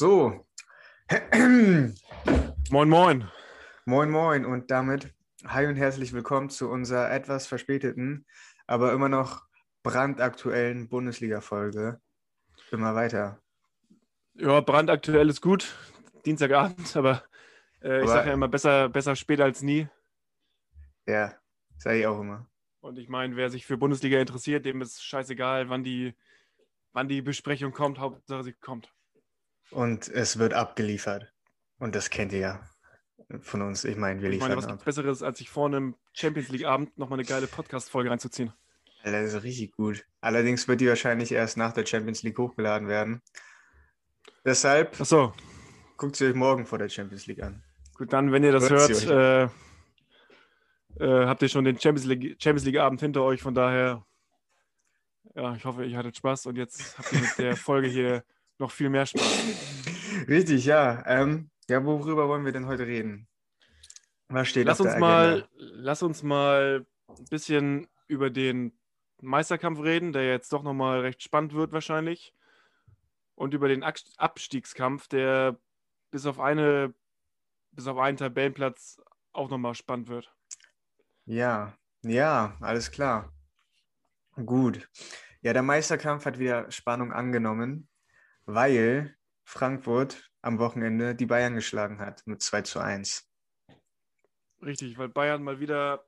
So. Moin, moin. Moin, moin und damit hi und herzlich willkommen zu unserer etwas verspäteten, aber immer noch brandaktuellen Bundesliga-Folge. Immer weiter. Ja, brandaktuell ist gut. Dienstagabend, aber, äh, ich Aber- sage ja immer besser, besser später als nie. Ja, sage ich auch immer. Und ich meine, wer sich für Bundesliga interessiert, dem ist scheißegal, wann die, wann die Besprechung kommt. Hauptsache sie kommt. Und es wird abgeliefert. Und das kennt ihr ja von uns. Ich meine, wir Ich meine, liefern was ab. Besseres, als sich vor einem Champions League-Abend nochmal eine geile Podcast-Folge reinzuziehen? Alter, Das ist richtig gut. Allerdings wird die wahrscheinlich erst nach der Champions League hochgeladen werden. Deshalb Achso, guckt sie euch morgen vor der Champions League an. gut, dann, wenn ihr das Hört hört, äh, äh, habt ihr schon den Champions League- Champions League-Abend hinter euch. Von daher, ja, ich hoffe, ihr hattet Spaß und jetzt habt ihr mit der Folge hier noch viel mehr Spaß. Richtig, ja. Ähm, ja, worüber wollen wir denn heute reden? Was steht Lass auf uns der mal, Agenda? lass uns mal ein bisschen über den Meisterkampf reden, der jetzt doch nochmal recht spannend wird wahrscheinlich. Und über den Abst- Abstiegskampf, der bis auf eine, bis auf einen Tabellenplatz auch nochmal spannend wird. Ja, ja, alles klar. Gut. Ja, der Meisterkampf hat wieder Spannung angenommen, weil Frankfurt am Wochenende die Bayern geschlagen hat mit 2 zu 1. Richtig, weil Bayern mal wieder,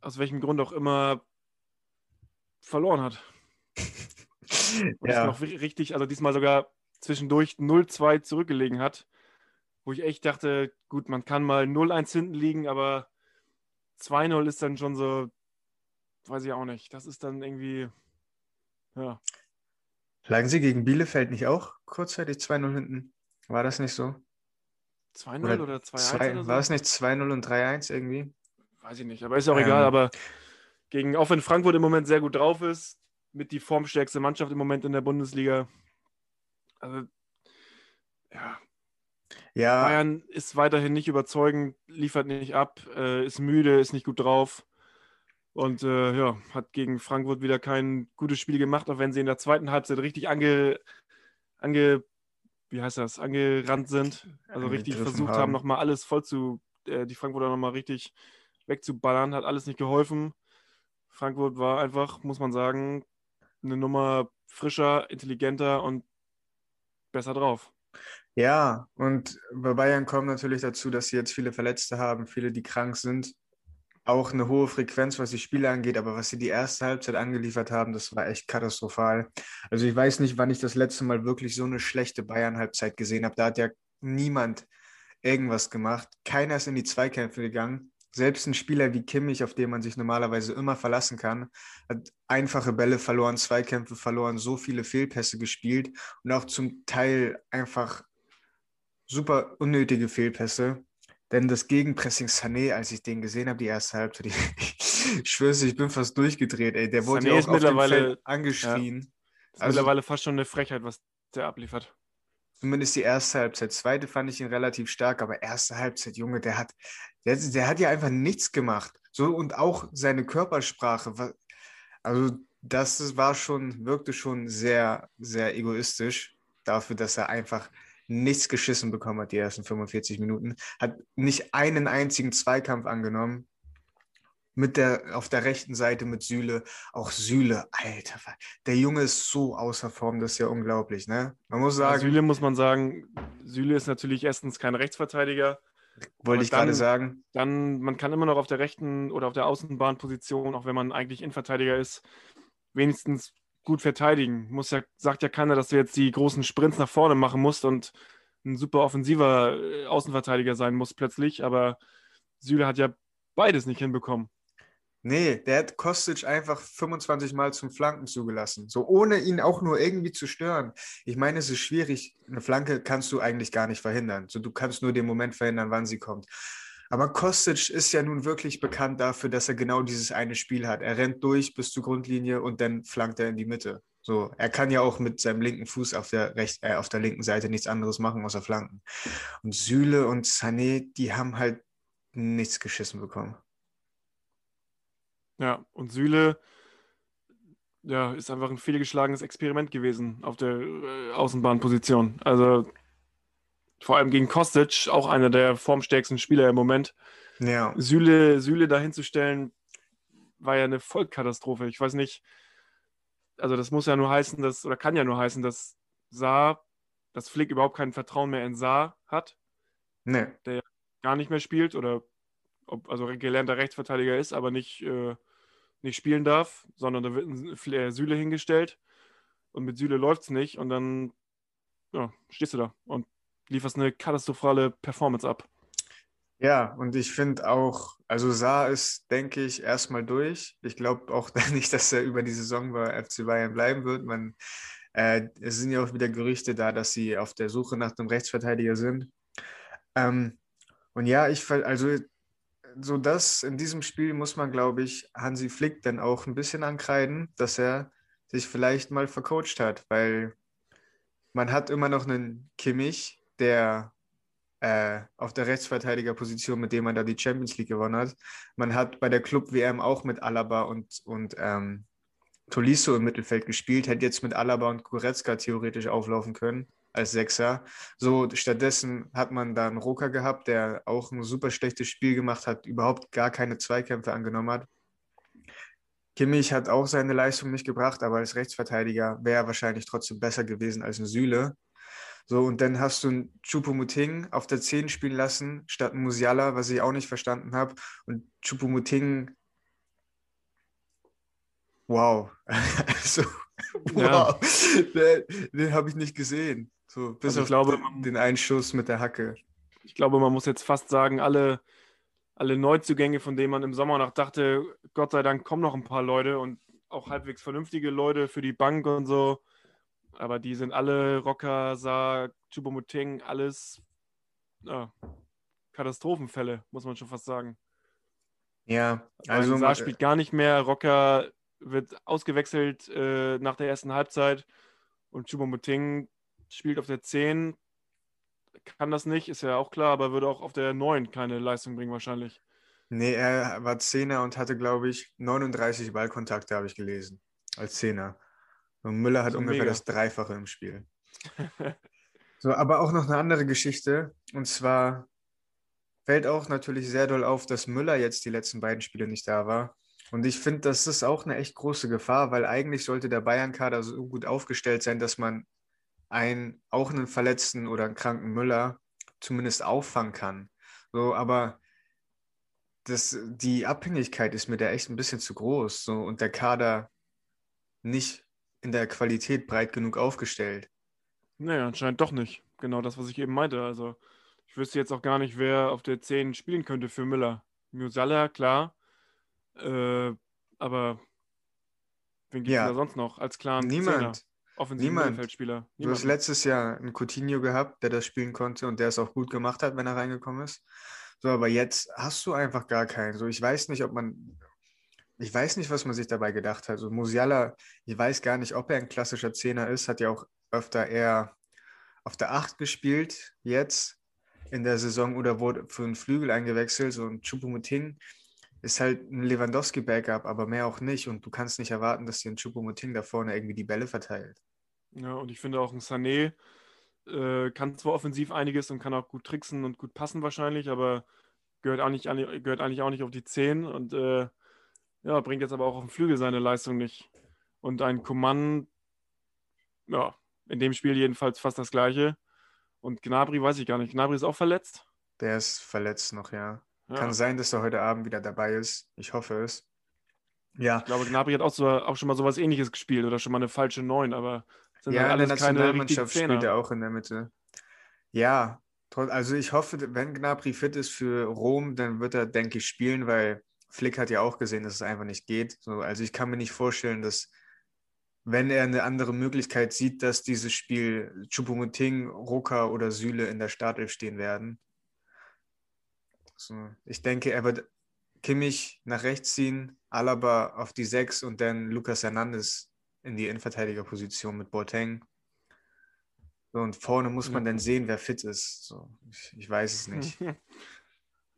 aus welchem Grund auch immer, verloren hat. Ja, noch ri- richtig, also diesmal sogar zwischendurch 0-2 zurückgelegen hat, wo ich echt dachte, gut, man kann mal 0-1 hinten liegen, aber 2-0 ist dann schon so, weiß ich auch nicht. Das ist dann irgendwie, ja. Lagen sie gegen Bielefeld nicht auch kurzzeitig 2-0 hinten? War das nicht so? 2-0 Oder oder 2-1 Zwei, oder so? war es nicht 2-0 und 3-1 irgendwie? Weiß ich nicht, aber ist auch Ähm. egal. Aber gegen, auch wenn Frankfurt im Moment sehr gut drauf ist, mit die formstärkste Mannschaft im Moment in der Bundesliga. Also, ja, Ja, Bayern ist weiterhin nicht überzeugend, liefert nicht ab, äh, ist müde, ist nicht gut drauf. Und äh, ja, hat gegen Frankfurt wieder kein gutes Spiel gemacht, auch wenn sie in der zweiten Halbzeit richtig ange, ange wie heißt das, angerannt sind. Also richtig versucht haben. haben, nochmal alles voll zu, äh, die Frankfurter nochmal richtig wegzuballern, hat alles nicht geholfen. Frankfurt war einfach, muss man sagen, eine Nummer frischer, intelligenter und besser drauf. Ja, und bei Bayern kommt natürlich dazu, dass sie jetzt viele Verletzte haben, viele, die krank sind. Auch eine hohe Frequenz, was die Spiele angeht, aber was sie die erste Halbzeit angeliefert haben, das war echt katastrophal. Also ich weiß nicht, wann ich das letzte Mal wirklich so eine schlechte Bayern-Halbzeit gesehen habe. Da hat ja niemand irgendwas gemacht. Keiner ist in die Zweikämpfe gegangen. Selbst ein Spieler wie Kimmich, auf den man sich normalerweise immer verlassen kann, hat einfache Bälle verloren, Zweikämpfe verloren, so viele Fehlpässe gespielt und auch zum Teil einfach super unnötige Fehlpässe. Denn das Gegenpressing Sané, als ich den gesehen habe, die erste Halbzeit, ich, dir, ich bin fast durchgedreht, ey. Der wurde Sané ja auch mittlerweile- angeschrien. Ist Also- mittlerweile fast schon eine Frechheit, was der abliefert. Zumindest die erste Halbzeit. Zweite fand ich ihn relativ stark, aber erste Halbzeit, Junge, der hat, der, der hat ja einfach nichts gemacht. So und auch seine Körpersprache. Also, das war schon, wirkte schon sehr, sehr egoistisch dafür, dass er einfach nichts geschissen bekommen hat, die ersten 45 Minuten. Hat nicht einen einzigen Zweikampf angenommen. Mit der, auf der rechten Seite mit Süle. Auch Süle, Alter, der Junge ist so außer Form, das ist ja unglaublich, ne? Man muss Ja, sagen. Süle muss man sagen, Süle ist natürlich erstens kein Rechtsverteidiger. Wollte ich gerade dann- sagen. Dann, man kann immer noch auf der rechten oder auf der Außenbahnposition, auch wenn man eigentlich Innenverteidiger ist, wenigstens gut verteidigen. Muss ja, sagt ja keiner, dass du jetzt die großen Sprints nach vorne machen musst und ein super offensiver äh, Außenverteidiger sein musst plötzlich. Aber Süle hat ja beides nicht hinbekommen. Nee, der hat Kostic einfach 25 Mal zum Flanken zugelassen. So ohne ihn auch nur irgendwie zu stören. Ich meine, es ist schwierig. Eine Flanke kannst du eigentlich gar nicht verhindern. So, du kannst nur den Moment verhindern, wann sie kommt. Aber Kostic ist ja nun wirklich bekannt dafür, dass er genau dieses eine Spiel hat. Er rennt durch bis zur Grundlinie und dann flankt er in die Mitte. So, er kann ja auch mit seinem linken Fuß auf der, recht, äh, auf der linken Seite nichts anderes machen, außer flanken. Und Süle und Sané, die haben halt nichts geschissen bekommen. Ja, und Süle ja, ist einfach ein fehlgeschlagenes Experiment gewesen auf der äh, Außenbahnposition. Also vor allem gegen Kostic, auch einer der formstärksten Spieler im Moment. Ja. Süle, Süle dahinzustellen, war ja eine Vollkatastrophe. Ich weiß nicht, also das muss ja nur heißen, dass, oder kann ja nur heißen, dass Saar, dass Flick überhaupt kein Vertrauen mehr in Saar hat. Nee. Der ja gar nicht mehr spielt oder ob, also gelernter Rechtsverteidiger ist, aber nicht, äh, nicht spielen darf, sondern da wird ein äh, Süle hingestellt und mit Süle läuft es nicht und dann ja, stehst du da und lieferst eine katastrophale Performance ab. Ja, und ich finde auch, also Saar ist, denke ich, erstmal durch. Ich glaube auch nicht, dass er über die Saison bei FC Bayern bleiben wird. Man, äh, es sind ja auch wieder Gerüchte da, dass sie auf der Suche nach einem Rechtsverteidiger sind. Ähm, und ja, ich, also so das in diesem Spiel muss man, glaube ich, Hansi Flick dann auch ein bisschen ankreiden, dass er sich vielleicht mal vercoacht hat, weil man hat immer noch einen Kimmich, der äh, auf der Rechtsverteidigerposition, mit dem man da die Champions League gewonnen hat. Man hat bei der Club-WM auch mit Alaba und, und ähm, Tolisso im Mittelfeld gespielt, hätte jetzt mit Alaba und Goretzka theoretisch auflaufen können als Sechser. So, stattdessen hat man da einen Roka gehabt, der auch ein super schlechtes Spiel gemacht hat, überhaupt gar keine Zweikämpfe angenommen hat. Kimmich hat auch seine Leistung nicht gebracht, aber als Rechtsverteidiger wäre er wahrscheinlich trotzdem besser gewesen als ein Süle. So, und dann hast du einen Chupumuting auf der 10 spielen lassen, statt Musiala, was ich auch nicht verstanden habe. Und Chupumuting, wow. also, wow. Ja. Den, den habe ich nicht gesehen. So, bis also auf glaube, den, den Einschuss mit der Hacke. Ich glaube, man muss jetzt fast sagen, alle, alle Neuzugänge, von denen man im Sommer noch dachte, Gott sei Dank kommen noch ein paar Leute und auch halbwegs vernünftige Leute für die Bank und so aber die sind alle Rocker, Sa, Chubomuteng, alles ja, Katastrophenfälle, muss man schon fast sagen. Ja, also. Sa spielt gar nicht mehr, Rocker wird ausgewechselt äh, nach der ersten Halbzeit und Chubomuteng spielt auf der 10, kann das nicht, ist ja auch klar, aber würde auch auf der 9 keine Leistung bringen wahrscheinlich. Nee, er war Zehner und hatte, glaube ich, 39 Ballkontakte, habe ich gelesen, als Zehner. Und Müller hat ungefähr mega. das Dreifache im Spiel. so, aber auch noch eine andere Geschichte. Und zwar fällt auch natürlich sehr doll auf, dass Müller jetzt die letzten beiden Spiele nicht da war. Und ich finde, das ist auch eine echt große Gefahr, weil eigentlich sollte der Bayern-Kader so gut aufgestellt sein, dass man einen, auch einen verletzten oder einen kranken Müller zumindest auffangen kann. So, aber das, die Abhängigkeit ist mir da echt ein bisschen zu groß. So, und der Kader nicht in der Qualität breit genug aufgestellt. Naja, anscheinend doch nicht. Genau das, was ich eben meinte. Also, ich wüsste jetzt auch gar nicht, wer auf der 10 spielen könnte für Müller. Musala, klar. Äh, aber wen gibt es ja. da sonst noch als klaren Niemand. Offensiven Niemand. Mittelfeldspieler. Du hast letztes Jahr einen Coutinho gehabt, der das spielen konnte und der es auch gut gemacht hat, wenn er reingekommen ist. So, aber jetzt hast du einfach gar keinen. So, ich weiß nicht, ob man ich weiß nicht, was man sich dabei gedacht hat. Also Musiala, ich weiß gar nicht, ob er ein klassischer Zehner ist, hat ja auch öfter eher auf der Acht gespielt, jetzt in der Saison oder wurde für einen Flügel eingewechselt. So ein Choupo-Moting ist halt ein Lewandowski-Backup, aber mehr auch nicht. Und du kannst nicht erwarten, dass dir ein Choupo-Moting da vorne irgendwie die Bälle verteilt. Ja, und ich finde auch ein Sané äh, kann zwar offensiv einiges und kann auch gut tricksen und gut passen wahrscheinlich, aber gehört, auch gehört eigentlich auch nicht auf die 10 und äh, ja, bringt jetzt aber auch auf dem Flügel seine Leistung nicht. Und ein Command, ja, in dem Spiel jedenfalls fast das gleiche. Und Gnabry weiß ich gar nicht. Gnabry ist auch verletzt? Der ist verletzt noch, ja. ja. Kann sein, dass er heute Abend wieder dabei ist. Ich hoffe es. Ja. Ich glaube, Gnabry hat auch, so, auch schon mal sowas ähnliches gespielt oder schon mal eine falsche Neun, aber sind ja, alles in der Nationalmannschaft spielt er auch in der Mitte. Ja, also ich hoffe, wenn Gnabry fit ist für Rom, dann wird er, denke ich, spielen, weil Flick hat ja auch gesehen, dass es einfach nicht geht. So, also ich kann mir nicht vorstellen, dass wenn er eine andere Möglichkeit sieht, dass dieses Spiel Chupumuting, Roka oder Süle in der Startelf stehen werden. So, ich denke, er wird Kimmich nach rechts ziehen, Alaba auf die 6 und dann Lucas Hernandez in die Innenverteidigerposition mit Boateng. So, und vorne muss man dann sehen, wer fit ist. So, ich, ich weiß es nicht.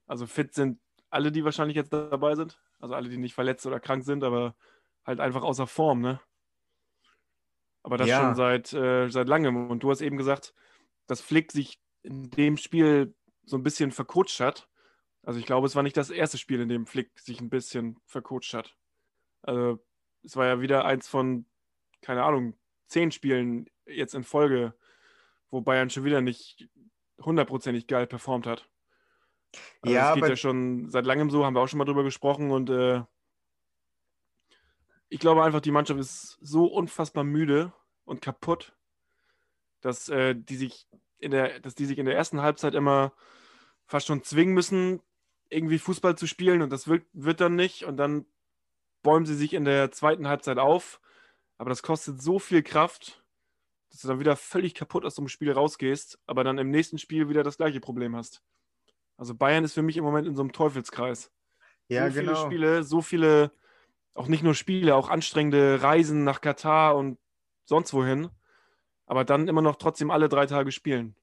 Also fit sind alle, die wahrscheinlich jetzt dabei sind. Also alle, die nicht verletzt oder krank sind, aber halt einfach außer Form, ne? Aber das Ja. schon seit, äh, seit langem. Und du hast eben gesagt, dass Flick sich in dem Spiel so ein bisschen vercoacht hat. Also ich glaube, es war nicht das erste Spiel, in dem Flick sich ein bisschen vercoacht hat. Also es war ja wieder eins von, keine Ahnung, zehn Spielen jetzt in Folge, wo Bayern schon wieder nicht hundertprozentig geil performt hat. Also Ja, das geht ja schon seit langem so, haben wir auch schon mal drüber gesprochen und äh, ich glaube einfach, die Mannschaft ist so unfassbar müde und kaputt, dass äh, die sich in der, dass die sich in der ersten Halbzeit immer fast schon zwingen müssen, irgendwie Fußball zu spielen und das wird, wird dann nicht und dann bäumen sie sich in der zweiten Halbzeit auf, aber das kostet so viel Kraft, dass du dann wieder völlig kaputt aus einem Spiel rausgehst, aber dann im nächsten Spiel wieder das gleiche Problem hast. Also Bayern ist für mich im Moment in so einem Teufelskreis. Ja, so viele genau. Spiele, so viele, auch nicht nur Spiele, auch anstrengende Reisen nach Katar und sonst wohin, aber dann immer noch trotzdem alle drei Tage spielen.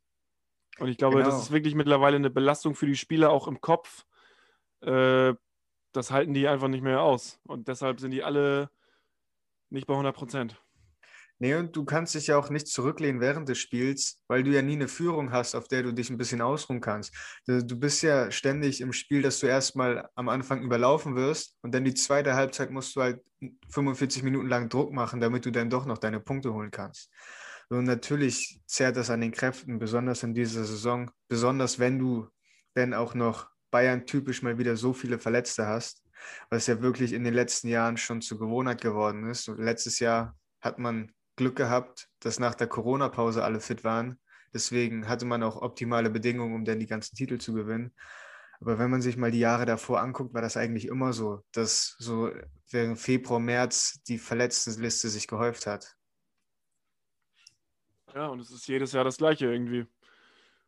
Und ich glaube, Genau. das ist wirklich mittlerweile eine Belastung für die Spieler, auch im Kopf. Äh, das halten die einfach nicht mehr aus. Und deshalb sind die alle nicht bei 100 Prozent. Nee, und du kannst dich ja auch nicht zurücklehnen während des Spiels, weil du ja nie eine Führung hast, auf der du dich ein bisschen ausruhen kannst. Du, du bist ja ständig im Spiel, dass du erstmal am Anfang überlaufen wirst und dann die zweite Halbzeit musst du halt 45 Minuten lang Druck machen, damit du dann doch noch deine Punkte holen kannst. Und natürlich zerrt das an den Kräften, besonders in dieser Saison, besonders wenn du dann auch noch Bayern typisch mal wieder so viele Verletzte hast, was ja wirklich in den letzten Jahren schon zur Gewohnheit geworden ist. Und letztes Jahr hat man Glück gehabt, dass nach der Corona-Pause alle fit waren. Deswegen hatte man auch optimale Bedingungen, um dann die ganzen Titel zu gewinnen. Aber wenn man sich mal die Jahre davor anguckt, war das eigentlich immer so, dass so während Februar, März die Verletztenliste sich gehäuft hat. Ja, und es ist jedes Jahr das Gleiche irgendwie.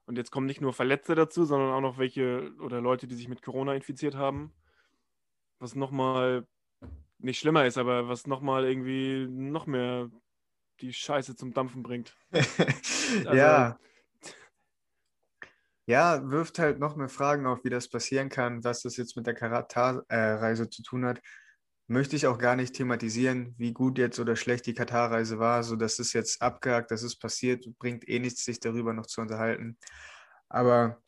Und jetzt kommen nicht nur Verletzte dazu, sondern auch noch welche oder Leute, die sich mit Corona infiziert haben. Was nochmal nicht schlimmer ist, aber was nochmal irgendwie noch mehr die Scheiße zum Dampfen bringt. ja. Ja, wirft halt noch mehr Fragen auf, wie das passieren kann, was das jetzt mit der Katar-Reise zu tun hat. Möchte ich auch gar nicht thematisieren, wie gut jetzt oder schlecht die Katar-Reise war. So, das ist jetzt abgehakt, das ist passiert, bringt eh nichts, sich darüber noch zu unterhalten. Aber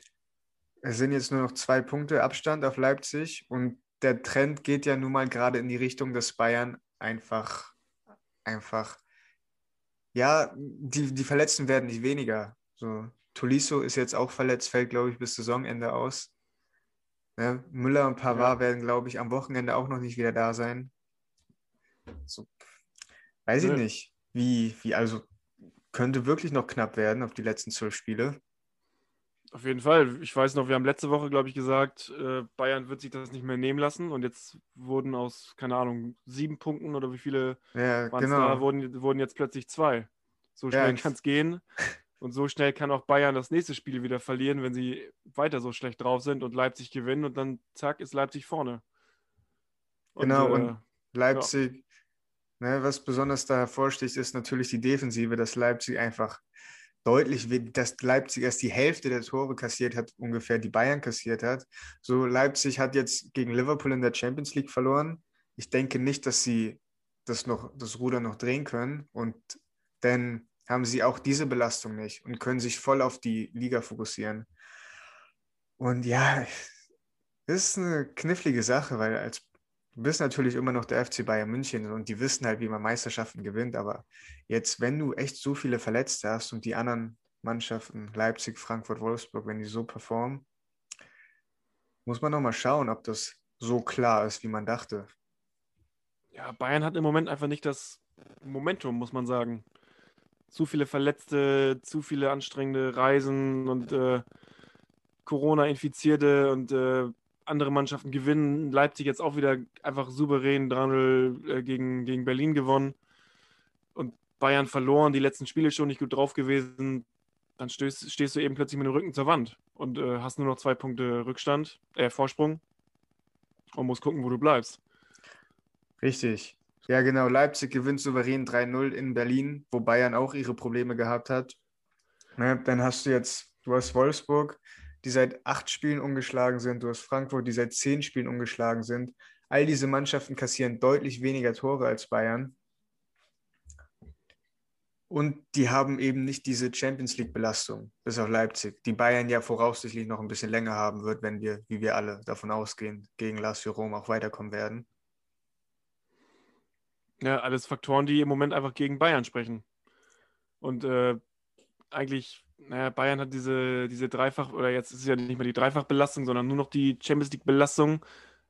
es sind jetzt nur noch zwei Punkte Abstand auf Leipzig und der Trend geht ja nun mal gerade in die Richtung, dass Bayern einfach, einfach, ja, die, die Verletzten werden nicht weniger. So, Tolisso ist jetzt auch verletzt, fällt, glaube ich, bis Saisonende aus. Ne? Müller und Pavard Ja. werden, glaube ich, am Wochenende auch noch nicht wieder da sein. So, weiß ich Nö. nicht, wie, wie, also könnte wirklich noch knapp werden auf die letzten zwölf Spiele. Auf jeden Fall. Ich weiß noch, wir haben letzte Woche, glaube ich, gesagt, äh, Bayern wird sich das nicht mehr nehmen lassen. Und jetzt wurden aus, keine Ahnung, sieben Punkten oder wie viele Ja, genau. da, wurden, wurden jetzt plötzlich zwei. So Ja, schnell ich- kann es gehen. Und so schnell kann auch Bayern das nächste Spiel wieder verlieren, wenn sie weiter so schlecht drauf sind und Leipzig gewinnen und dann zack ist Leipzig vorne. Genau, äh, und Leipzig, ne, was besonders da hervorsticht, ist natürlich die Defensive, dass Leipzig einfach deutlich, dass Leipzig erst die Hälfte der Tore kassiert hat, ungefähr, die Bayern kassiert hat. So, Leipzig hat jetzt gegen Liverpool in der Champions League verloren. Ich denke nicht, dass sie das noch, das Ruder noch drehen können und dann haben sie auch diese Belastung nicht und können sich voll auf die Liga fokussieren. Und ja, ist eine knifflige Sache, weil als du bist natürlich immer noch der FC Bayern München und die wissen halt, wie man Meisterschaften gewinnt. Aber jetzt, wenn du echt so viele Verletzte hast und die anderen Mannschaften, Leipzig, Frankfurt, Wolfsburg, wenn die so performen, muss man nochmal schauen, ob das so klar ist, wie man dachte. ja, Bayern hat im Moment einfach nicht das Momentum, muss man sagen. Zu viele Verletzte, zu viele anstrengende Reisen und äh, Corona-Infizierte und äh, andere Mannschaften gewinnen. Leipzig jetzt auch wieder einfach souverän 3-0 äh, gegen, gegen Berlin gewonnen. Und Bayern verloren, die letzten Spiele schon nicht gut drauf gewesen. Dann stößt, stehst du eben plötzlich mit dem Rücken zur Wand und äh, hast nur noch zwei Punkte Rückstand, äh, Vorsprung und musst gucken, wo du bleibst. Richtig. Ja, genau. Leipzig gewinnt souverän 3-0 in Berlin, wo Bayern auch ihre Probleme gehabt hat. Ne, dann hast du jetzt, du hast Wolfsburg, die seit acht Spielen ungeschlagen sind. Du hast Frankfurt, die seit zehn Spielen ungeschlagen sind. All diese Mannschaften kassieren deutlich weniger Tore als Bayern. Und die haben eben nicht diese Champions League-Belastung, bis auf Leipzig, die Bayern ja voraussichtlich noch ein bisschen länger haben wird, wenn wir, wie wir alle davon ausgehen, gegen Lazio Rom auch weiterkommen werden. Ja, alles Faktoren, die im Moment einfach gegen Bayern sprechen. Und äh, eigentlich, naja, Bayern hat diese, diese Dreifach, oder jetzt ist es ja nicht mehr die Dreifachbelastung, sondern nur noch die Champions League-Belastung.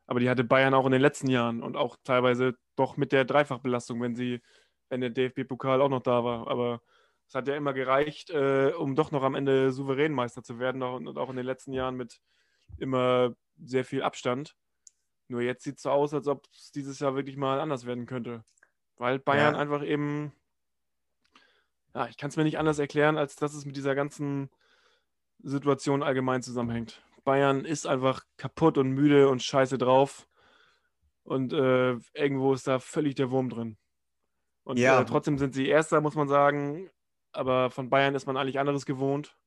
Aber die hatte Bayern auch in den letzten Jahren und auch teilweise doch mit der Dreifachbelastung, wenn sie wenn der DFB-Pokal auch noch da war. Aber es hat ja immer gereicht, äh, um doch noch am Ende souverän Meister zu werden und auch in den letzten Jahren mit immer sehr viel Abstand. Nur jetzt sieht es so aus, als ob es dieses Jahr wirklich mal anders werden könnte. Weil Bayern ja. einfach eben, ja, ich kann es mir nicht anders erklären, als dass es mit dieser ganzen Situation allgemein zusammenhängt. Bayern ist einfach kaputt und müde und scheiße drauf. Und äh, irgendwo ist da völlig der Wurm drin. Und ja. äh, trotzdem sind sie Erster, muss man sagen. Aber von Bayern ist man eigentlich anderes gewohnt.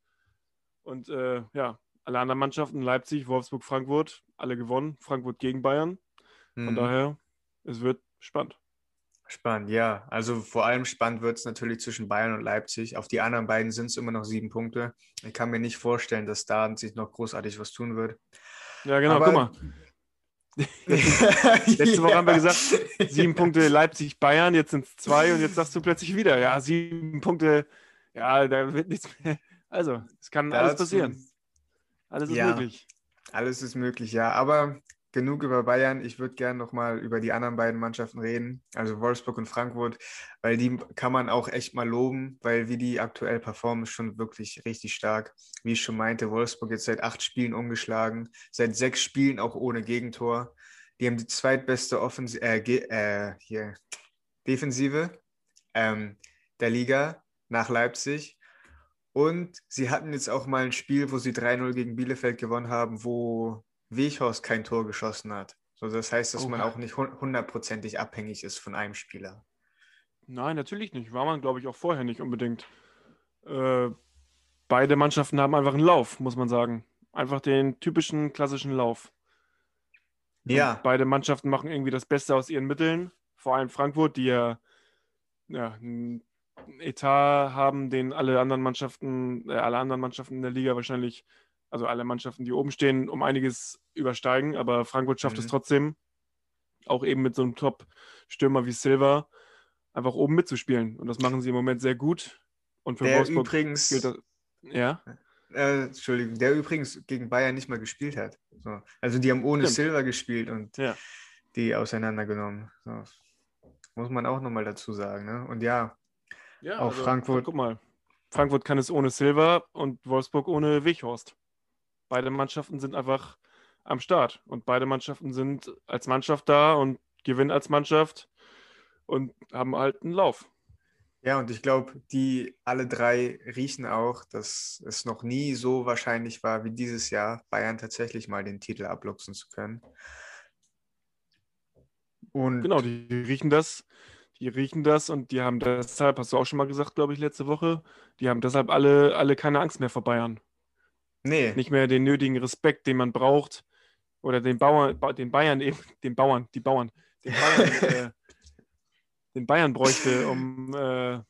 Und äh, ja, alle anderen Mannschaften, Leipzig, Wolfsburg, Frankfurt, alle gewonnen. Frankfurt gegen Bayern. Von hm. daher, es wird spannend. Spannend, ja. Also vor allem spannend wird es natürlich zwischen Bayern und Leipzig. Auf die anderen beiden sind es immer noch sieben Punkte. Ich kann mir nicht vorstellen, dass da sich noch großartig was tun wird. Ja, genau, Aber, guck mal. Letzte Woche haben wir gesagt, sieben Punkte Leipzig-Bayern, jetzt sind es zwei und jetzt sagst du plötzlich wieder, ja, sieben Punkte, ja, da wird nichts mehr. Also, es kann Dazu, alles passieren. Alles ist ja, möglich. Alles ist möglich, ja. Aber genug über Bayern. Ich würde gerne nochmal über die anderen beiden Mannschaften reden, also Wolfsburg und Frankfurt, weil die kann man auch echt mal loben, weil wie die aktuell performen, ist schon wirklich richtig stark. Wie ich schon meinte, Wolfsburg jetzt seit acht Spielen umgeschlagen, seit sechs Spielen auch ohne Gegentor. Die haben die zweitbeste Offensive, äh, äh, hier, Defensive ähm, der Liga nach Leipzig. Und sie hatten jetzt auch mal ein Spiel, wo sie 3-0 gegen Bielefeld gewonnen haben, wo Weghorst kein Tor geschossen hat. So, das heißt, dass okay. man auch nicht hundertprozentig abhängig ist von einem Spieler. Nein, natürlich nicht. War man, glaube ich, auch vorher nicht unbedingt. Äh, beide Mannschaften haben einfach einen Lauf, muss man sagen. Einfach den typischen klassischen Lauf. Ja. Und beide Mannschaften machen irgendwie das Beste aus ihren Mitteln. Vor allem Frankfurt, die ja, ja einen Etat haben, den alle anderen Mannschaften, äh, alle anderen Mannschaften in der Liga wahrscheinlich also alle Mannschaften, die oben stehen, um einiges übersteigen, aber Frankfurt schafft mhm. es trotzdem, auch eben mit so einem Top-Stürmer wie Silva, einfach oben mitzuspielen. Und das machen sie im Moment sehr gut. Und für der Wolfsburg übrigens, gilt das. Ja. Äh, Entschuldigung, der übrigens gegen Bayern nicht mal gespielt hat. So. Also die haben ohne Stimmt. Silva gespielt und ja. die auseinandergenommen. So. Muss man auch nochmal dazu sagen. Ne? Und ja, ja auch also, Frankfurt. Guck mal, Frankfurt kann es ohne Silva und Wolfsburg ohne Weghorst. Beide Mannschaften sind einfach am Start und beide Mannschaften sind als Mannschaft da und gewinnen als Mannschaft und haben halt einen Lauf. Ja, und ich glaube, die alle drei riechen auch, dass es noch nie so wahrscheinlich war wie dieses Jahr, Bayern tatsächlich mal den Titel abluchsen zu können. Und genau, die riechen das, die riechen das und die haben deshalb, hast du auch schon mal gesagt, glaube ich, letzte Woche, die haben deshalb alle, alle keine Angst mehr vor Bayern. Nee. Nicht mehr den nötigen Respekt, den man braucht. Oder den Bauern, den Bayern eben, den Bauern, die Bauern, den Bayern, äh, den Bayern bräuchte, um äh,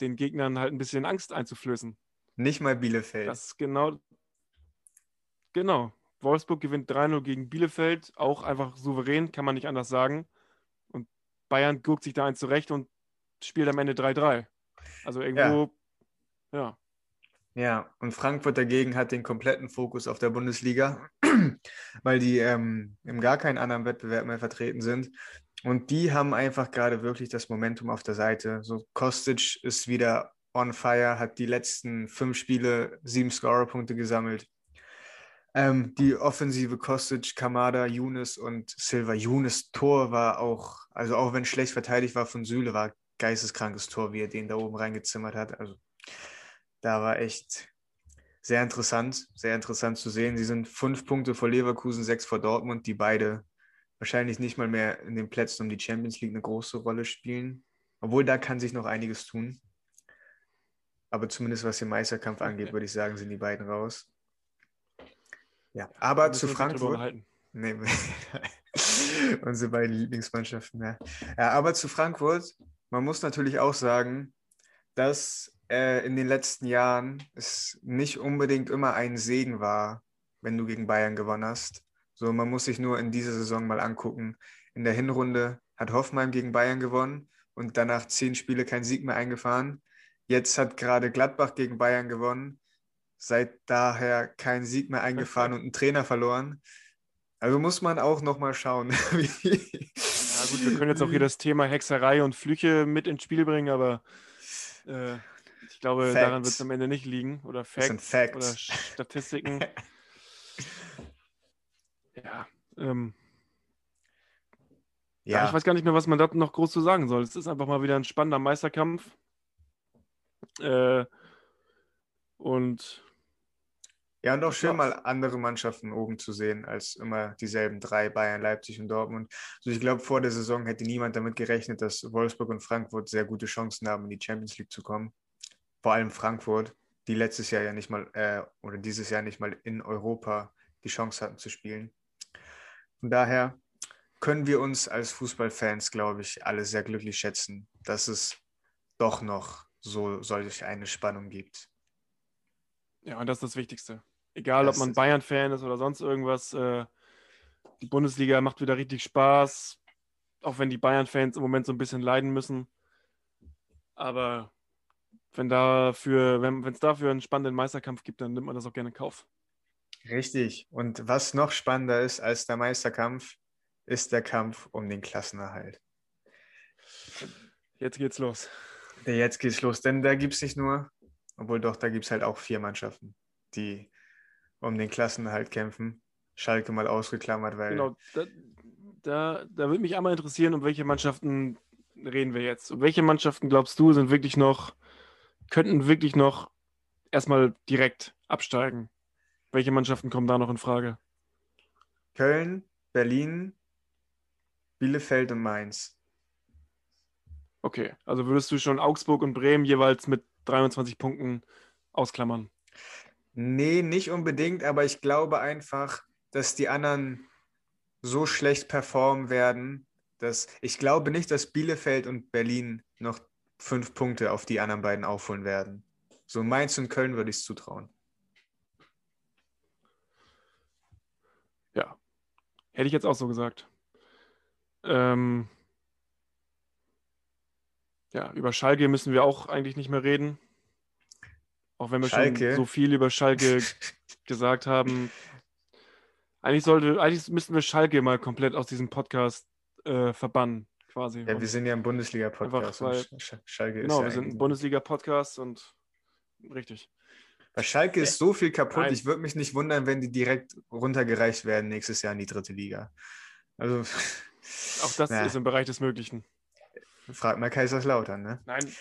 den Gegnern halt ein bisschen Angst einzuflößen. Nicht mal Bielefeld. Das genau. Genau. Wolfsburg gewinnt 3-0 gegen Bielefeld, auch einfach souverän, kann man nicht anders sagen. Und Bayern guckt sich da eins zurecht und spielt am Ende 3-3. Also irgendwo, ja. ja. Ja, und Frankfurt dagegen hat den kompletten Fokus auf der Bundesliga, weil die ähm, in gar keinen anderen Wettbewerb mehr vertreten sind. Und die haben einfach gerade wirklich das Momentum auf der Seite. So Kostic ist wieder on fire, hat die letzten fünf Spiele sieben Scorerpunkte gesammelt. Ähm, die Offensive Kostic, Kamada, Younes und Silva. Younes Tor war auch, also auch wenn schlecht verteidigt war von Süle, war geisteskrankes Tor, wie er den da oben reingezimmert hat. Also da war echt sehr interessant, sehr interessant zu sehen. Sie sind fünf Punkte vor Leverkusen, sechs vor Dortmund, die beide wahrscheinlich nicht mal mehr in den Plätzen um die Champions League eine große Rolle spielen. Obwohl da kann sich noch einiges tun. Aber zumindest was den Meisterkampf angeht, würde ich sagen, sind die beiden raus. Ja, aber zu Frankfurt. Nee, unsere beiden Lieblingsmannschaften. Ja. ja, aber zu Frankfurt, man muss natürlich auch sagen, dass äh, in den letzten Jahren es nicht unbedingt immer ein Segen war, wenn du gegen Bayern gewonnen hast. So, man muss sich nur in dieser Saison mal angucken. In der Hinrunde hat Hoffenheim gegen Bayern gewonnen und danach zehn Spiele kein Sieg mehr eingefahren. Jetzt hat gerade Gladbach gegen Bayern gewonnen, seit daher kein Sieg mehr eingefahren und einen Trainer verloren. Also muss man auch nochmal schauen. ja gut, wir können jetzt auch hier das Thema Hexerei und Flüche mit ins Spiel bringen, aber äh, ich glaube, Facts. daran wird es am Ende nicht liegen. Oder Facts, Facts. oder Statistiken. ja, ähm, ja. Ich weiß gar nicht mehr, was man da noch groß zu sagen soll. Es ist einfach mal wieder ein spannender Meisterkampf. Äh, und ja, und auch schön mal andere Mannschaften oben zu sehen, als immer dieselben drei, Bayern, Leipzig und Dortmund. Also ich glaube, vor der Saison hätte niemand damit gerechnet, dass Wolfsburg und Frankfurt sehr gute Chancen haben, in die Champions League zu kommen. Vor allem Frankfurt, die letztes Jahr ja nicht mal, äh, oder dieses Jahr nicht mal in Europa die Chance hatten zu spielen. Von daher können wir uns als Fußballfans, glaube ich, alle sehr glücklich schätzen, dass es doch noch so solch eine Spannung gibt. Ja, und das ist das Wichtigste. Egal, das ob man Bayern-Fan ist oder sonst irgendwas, äh, die Bundesliga macht wieder richtig Spaß, auch wenn die Bayern-Fans im Moment so ein bisschen leiden müssen. Aber wenn dafür, wenn es dafür einen spannenden Meisterkampf gibt, dann nimmt man das auch gerne in Kauf. Richtig. Und was noch spannender ist als der Meisterkampf, ist der Kampf um den Klassenerhalt. Jetzt geht's los. Jetzt geht's los, denn da gibt es nicht nur, obwohl doch, da gibt es halt auch vier Mannschaften, die um den Klassenerhalt kämpfen. Schalke mal ausgeklammert, weil. Genau, da, da, da würde mich einmal interessieren, um welche Mannschaften reden wir jetzt. Um welche Mannschaften glaubst du, sind wirklich noch, könnten wirklich noch erstmal direkt absteigen? Welche Mannschaften kommen da noch in Frage? Köln, Berlin, Bielefeld und Mainz. Okay, also würdest du schon Augsburg und Bremen jeweils mit 23 Punkten ausklammern? Nee, nicht unbedingt, aber ich glaube einfach, dass die anderen so schlecht performen werden, dass ich glaube nicht, dass Bielefeld und Berlin noch fünf Punkte auf die anderen beiden aufholen werden. So Mainz und Köln würde ich es zutrauen. Ja, hätte ich jetzt auch so gesagt. Ähm, ja, über Schalke müssen wir auch eigentlich nicht mehr reden. Auch wenn wir Schalke. schon so viel über Schalke gesagt haben. Eigentlich sollte, eigentlich müssten wir Schalke mal komplett aus diesem Podcast äh, verbannen, quasi. Ja, wir sind ja ein Bundesliga-Podcast. Schalke genau, ist ja wir sind ein Bundesliga-Podcast und richtig. Bei Schalke ist so viel kaputt. Nein. Ich würde mich nicht wundern, wenn die direkt runtergereicht werden nächstes Jahr in die dritte Liga. Also. Auch das ja. ist im Bereich des Möglichen. Frag mal Kaiserslautern, ne? Nein.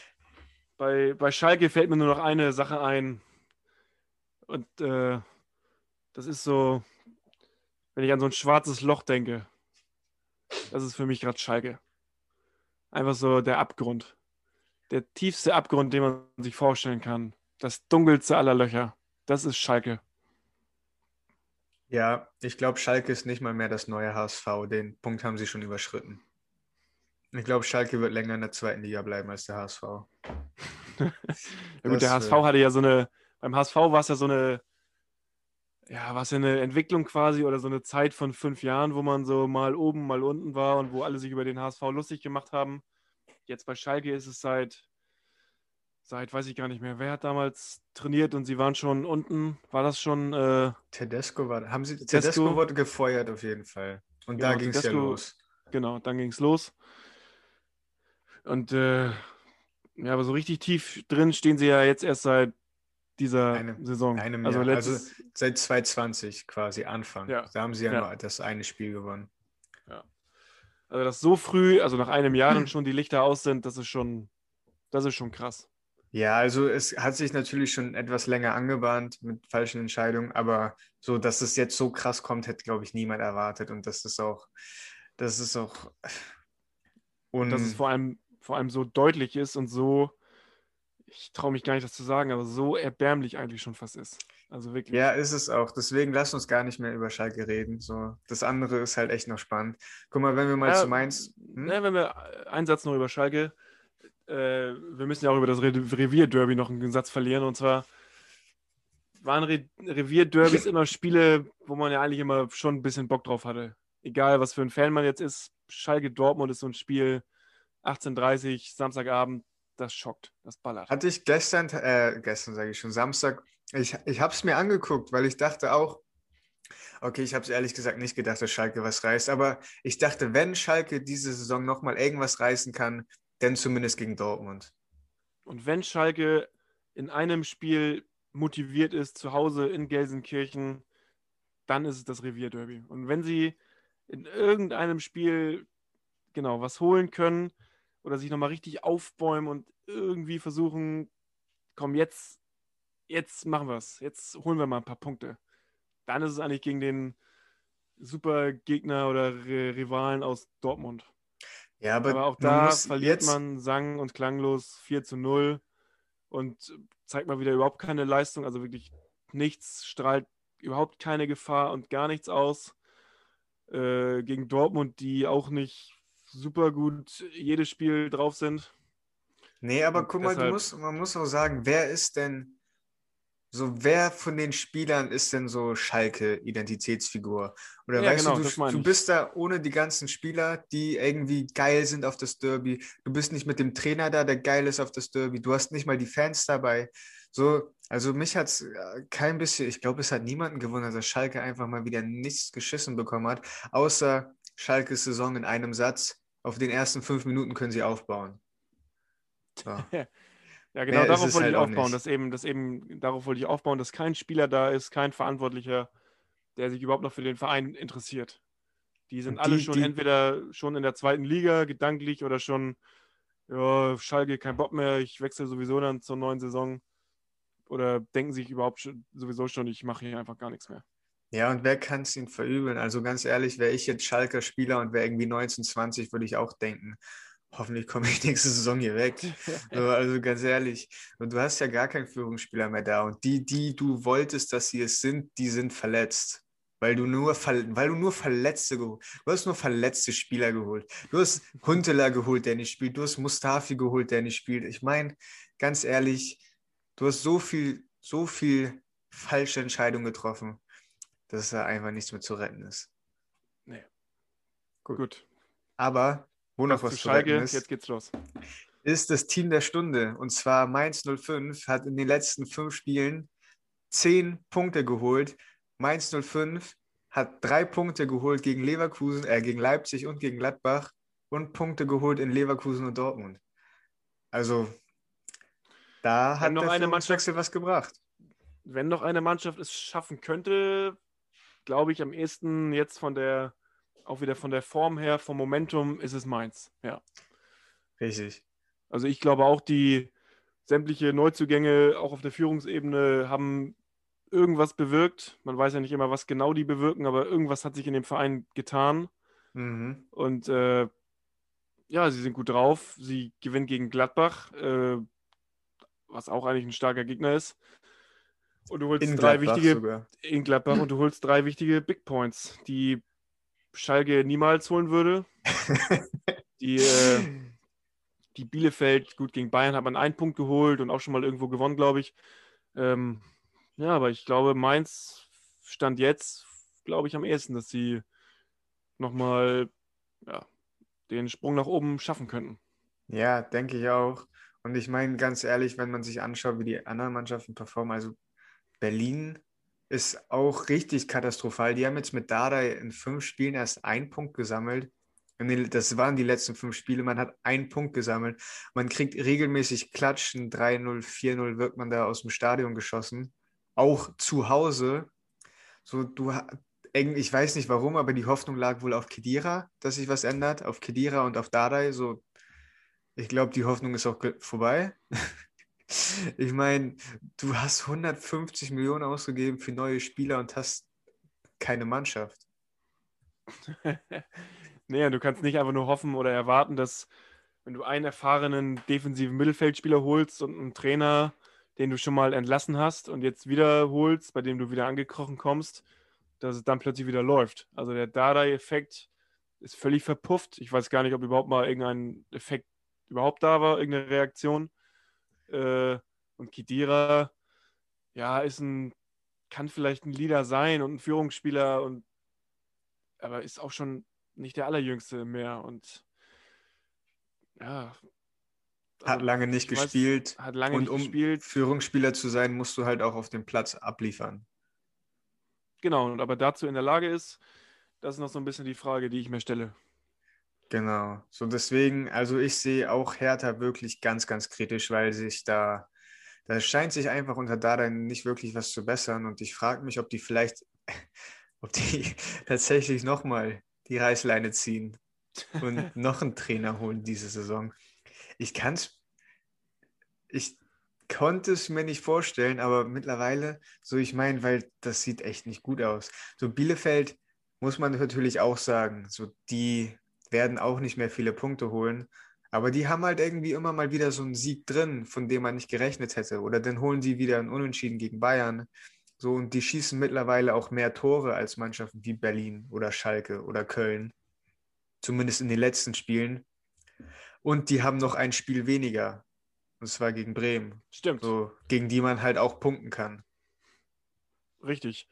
Bei, bei Schalke fällt mir nur noch eine Sache ein. Und äh, das ist so, wenn ich an so ein schwarzes Loch denke, das ist für mich gerade Schalke. Einfach so der Abgrund. Der tiefste Abgrund, den man sich vorstellen kann. Das dunkelste aller Löcher. Das ist Schalke. Ja, ich glaube, Schalke ist nicht mal mehr das neue HSV. Den Punkt haben sie schon überschritten. Ich glaube, Schalke wird länger in der zweiten Liga bleiben als der HSV. ja, gut, der HSV hatte ja so eine, beim HSV war es ja so eine, ja, war es ja eine Entwicklung quasi oder so eine Zeit von fünf Jahren, wo man so mal oben, mal unten war und wo alle sich über den HSV lustig gemacht haben. Jetzt bei Schalke ist es seit seit, weiß ich gar nicht mehr, wer hat damals trainiert und sie waren schon unten? War das schon. Äh, Tedesco war. Haben sie. Tedesco, Tedesco wurde gefeuert auf jeden Fall. Und genau, da ging es ja los. Genau, dann ging es los. Und äh, ja, aber so richtig tief drin stehen sie ja jetzt erst seit dieser eine, Saison. Einem also, Jahr. also seit 2020 quasi Anfang. Ja. Da haben sie ja, ja, nur das eine Spiel gewonnen. Ja. Also dass so früh, also nach einem Jahr dann schon die Lichter aus sind, das ist schon, das ist schon krass. Ja, also es hat sich natürlich schon etwas länger angebahnt mit falschen Entscheidungen, aber so, dass es jetzt so krass kommt, hätte, glaube ich, niemand erwartet. Und das ist auch, das ist auch. Und dass es vor allem, vor allem so deutlich ist und so, ich traue mich gar nicht, das zu sagen, aber so erbärmlich eigentlich schon fast ist. Also wirklich. Ja, ist es auch. Deswegen lass uns gar nicht mehr über Schalke reden. So, das andere ist halt echt noch spannend. Guck mal, wenn wir mal ja, zu Mainz. Hm? Ja, wenn wir einen Satz noch über Schalke äh, wir müssen ja auch über das Re Revierderby noch einen Satz verlieren. Und zwar waren Re Revierderbys immer Spiele, wo man ja eigentlich immer schon ein bisschen Bock drauf hatte. Egal, was für ein Fan man jetzt ist. Schalke Dortmund ist so ein Spiel, 18.30 Samstagabend, das schockt, das ballert. Hatte ich gestern, äh, gestern sage ich schon, Samstag, ich, ich habe es mir angeguckt, weil ich dachte auch, okay, ich habe es ehrlich gesagt nicht gedacht, dass Schalke was reißt, aber ich dachte, wenn Schalke diese Saison nochmal irgendwas reißen kann, dann zumindest gegen Dortmund. Und wenn Schalke in einem Spiel motiviert ist, zu Hause in Gelsenkirchen, dann ist es das Revierderby. Und wenn sie in irgendeinem Spiel genau was holen können oder sich nochmal richtig aufbäumen und irgendwie versuchen, komm, jetzt, jetzt machen wir es, jetzt holen wir mal ein paar Punkte. Dann ist es eigentlich gegen den super Gegner oder Rivalen aus Dortmund. Ja, aber, aber auch da verliert man sang- und klanglos 4 zu 0 und zeigt mal wieder überhaupt keine Leistung, also wirklich nichts, strahlt überhaupt keine Gefahr und gar nichts aus. Äh, gegen Dortmund, die auch nicht super gut jedes Spiel drauf sind. Nee, aber und guck mal, deshalb... musst, man muss auch sagen, wer ist denn so, wer von den Spielern ist denn so Schalke-Identitätsfigur? Oder ja, weißt genau, du, du, bist da ohne die ganzen Spieler, die irgendwie geil sind auf das Derby. Du bist nicht mit dem Trainer da, der geil ist auf das Derby. Du hast nicht mal die Fans dabei. So, also mich hat es äh, kein bisschen, ich glaube, es hat niemanden gewundert, dass Schalke einfach mal wieder nichts geschissen bekommen hat, außer Schalkes Saison in einem Satz. Auf den ersten fünf Minuten können sie aufbauen. So. Ja, genau, darauf wollte halt ich aufbauen, dass eben, dass eben, darauf wollte ich aufbauen, dass kein Spieler da ist, kein Verantwortlicher, der sich überhaupt noch für den Verein interessiert. Die sind die, alle schon die, entweder schon in der zweiten Liga gedanklich oder schon, ja, Schalke, kein Bock mehr, ich wechsle sowieso dann zur neuen Saison. Oder denken sich überhaupt schon, sowieso schon, ich mache hier einfach gar nichts mehr. Ja, und wer kann es ihnen verübeln? Also ganz ehrlich, wäre ich jetzt Schalker Spieler und wäre irgendwie 19, 20, würde ich auch denken, hoffentlich komme ich nächste Saison hier weg. also ganz ehrlich. Und du hast ja gar keinen Führungsspieler mehr da. Und die, die du wolltest, dass sie es sind, die sind verletzt. Weil du nur, weil du nur Verletzte geholt Du hast nur verletzte Spieler geholt. Du hast Huntela geholt, der nicht spielt. Du hast Mustafi geholt, der nicht spielt. Ich meine, ganz ehrlich, du hast so viel, so viel falsche Entscheidungen getroffen, dass da einfach nichts mehr zu retten ist. Nee. Gut. Gut. Aber wo noch was zu Schalke, ist, jetzt geht's los. Ist das Team der Stunde. Und zwar Mainz 05 hat in den letzten fünf Spielen zehn Punkte geholt. Mainz 05 hat drei Punkte geholt gegen Leverkusen, äh, gegen Leipzig und gegen Gladbach und Punkte geholt in Leverkusen und Dortmund. Also da hat noch eine Mannschaft was gebracht. Wenn noch eine Mannschaft es schaffen könnte, glaube ich am ehesten jetzt von der auch wieder von der Form her, vom Momentum ist es meins. Ja. Richtig. Also ich glaube auch, die sämtliche Neuzugänge, auch auf der Führungsebene, haben irgendwas bewirkt. Man weiß ja nicht immer, was genau die bewirken, aber irgendwas hat sich in dem Verein getan. Mhm. Und äh, ja, sie sind gut drauf. Sie gewinnen gegen Gladbach, äh, was auch eigentlich ein starker Gegner ist. Und du holst in drei Gladbach wichtige sogar. in Gladbach und du holst drei wichtige Big Points, die Schalke niemals holen würde. die, äh, die Bielefeld, gut, gegen Bayern hat man einen Punkt geholt und auch schon mal irgendwo gewonnen, glaube ich. Ähm, ja, aber ich glaube, Mainz stand jetzt, glaube ich, am ehesten, dass sie nochmal ja, den Sprung nach oben schaffen könnten. Ja, denke ich auch. Und ich meine, ganz ehrlich, wenn man sich anschaut, wie die anderen Mannschaften performen, also Berlin ist auch richtig katastrophal. Die haben jetzt mit Dada in fünf Spielen erst einen Punkt gesammelt. Das waren die letzten fünf Spiele. Man hat einen Punkt gesammelt. Man kriegt regelmäßig Klatschen. 3-0, 4-0 wird man da aus dem Stadion geschossen. Auch zu Hause. So, du, ich weiß nicht warum, aber die Hoffnung lag wohl auf Kedira, dass sich was ändert. Auf Kedira und auf Dardai. So, ich glaube, die Hoffnung ist auch vorbei. Ich meine, du hast 150 Millionen ausgegeben für neue Spieler und hast keine Mannschaft. naja, du kannst nicht einfach nur hoffen oder erwarten, dass wenn du einen erfahrenen defensiven Mittelfeldspieler holst und einen Trainer, den du schon mal entlassen hast und jetzt wieder holst, bei dem du wieder angekrochen kommst, dass es dann plötzlich wieder läuft. Also der Dada-Effekt ist völlig verpufft. Ich weiß gar nicht, ob überhaupt mal irgendein Effekt überhaupt da war, irgendeine Reaktion. Äh, und Kidira, ja, ist ein, kann vielleicht ein Leader sein und ein Führungsspieler und aber ist auch schon nicht der allerjüngste mehr und ja. Hat also, lange nicht gespielt. Weiß, hat lange und nicht um gespielt. Führungsspieler zu sein, musst du halt auch auf dem Platz abliefern. Genau, und aber dazu in der Lage ist, das ist noch so ein bisschen die Frage, die ich mir stelle. Genau. So deswegen, also ich sehe auch Hertha wirklich ganz, ganz kritisch, weil sich da, da scheint sich einfach unter Dada nicht wirklich was zu bessern. Und ich frage mich, ob die vielleicht, ob die tatsächlich nochmal die Reißleine ziehen und noch einen Trainer holen diese Saison. Ich kann es, ich konnte es mir nicht vorstellen, aber mittlerweile, so ich meine, weil das sieht echt nicht gut aus. So Bielefeld muss man natürlich auch sagen, so die werden auch nicht mehr viele Punkte holen, aber die haben halt irgendwie immer mal wieder so einen Sieg drin, von dem man nicht gerechnet hätte. Oder dann holen sie wieder einen Unentschieden gegen Bayern. So, und die schießen mittlerweile auch mehr Tore als Mannschaften wie Berlin oder Schalke oder Köln. Zumindest in den letzten Spielen. Und die haben noch ein Spiel weniger. Und zwar gegen Bremen. Stimmt. So, gegen die man halt auch punkten kann. Richtig.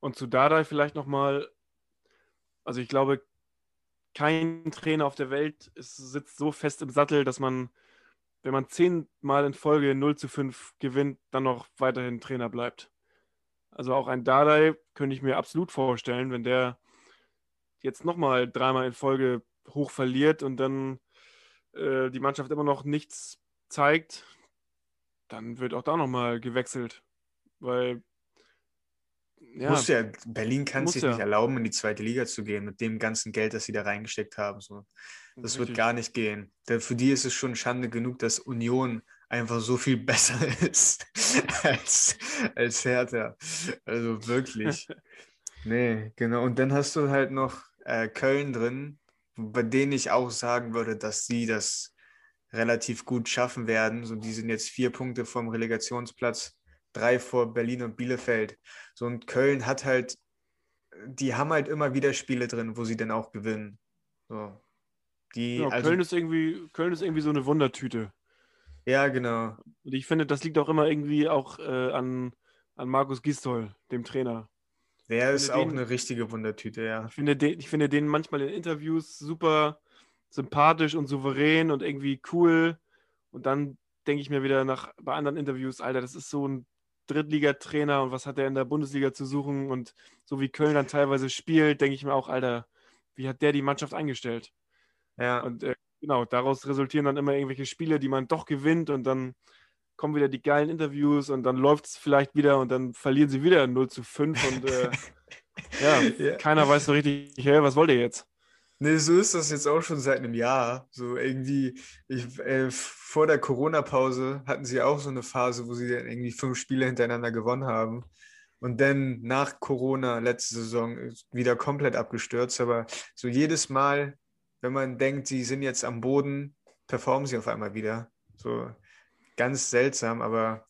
Und zu Dardai vielleicht nochmal, also ich glaube, kein Trainer auf der Welt sitzt so fest im Sattel, dass man, wenn man zehnmal in Folge 0 zu 5 gewinnt, dann noch weiterhin Trainer bleibt. Also auch ein Dardai könnte ich mir absolut vorstellen, wenn der jetzt nochmal dreimal in Folge hoch verliert und dann äh, die Mannschaft immer noch nichts zeigt, dann wird auch da nochmal gewechselt. Weil. Ja, muss ja, Berlin kann es sich ja. nicht erlauben, in die zweite Liga zu gehen, mit dem ganzen Geld, das sie da reingesteckt haben. So. Das Richtig. wird gar nicht gehen. Für die ist es schon Schande genug, dass Union einfach so viel besser ist als, als Hertha. Also wirklich. nee, genau. Und dann hast du halt noch äh, Köln drin, bei denen ich auch sagen würde, dass sie das relativ gut schaffen werden. So, die sind jetzt vier Punkte vom Relegationsplatz, drei vor Berlin und Bielefeld. So, und Köln hat halt, die haben halt immer wieder Spiele drin, wo sie dann auch gewinnen. So. Die, ja, also, Köln, ist irgendwie, Köln ist irgendwie so eine Wundertüte. Ja, genau. Und ich finde, das liegt auch immer irgendwie auch äh, an, an Markus Gistol, dem Trainer. Der ist auch den, eine richtige Wundertüte, ja. Ich finde, den, ich finde den manchmal in Interviews super sympathisch und souverän und irgendwie cool. Und dann denke ich mir wieder nach bei anderen Interviews, Alter, das ist so ein Drittligatrainer und was hat er in der Bundesliga zu suchen? Und so wie Köln dann teilweise spielt, denke ich mir auch, Alter, wie hat der die Mannschaft eingestellt? Ja. Und äh, genau, daraus resultieren dann immer irgendwelche Spiele, die man doch gewinnt und dann kommen wieder die geilen Interviews und dann läuft es vielleicht wieder und dann verlieren sie wieder 0 zu 5 und äh, ja, ja, keiner weiß so richtig, hey, was wollt ihr jetzt? Nee, so ist das jetzt auch schon seit einem Jahr. So irgendwie, ich, äh, vor der Corona-Pause hatten sie auch so eine Phase, wo sie dann irgendwie fünf Spiele hintereinander gewonnen haben. Und dann nach Corona letzte Saison wieder komplett abgestürzt. Aber so jedes Mal, wenn man denkt, sie sind jetzt am Boden, performen sie auf einmal wieder. So ganz seltsam, aber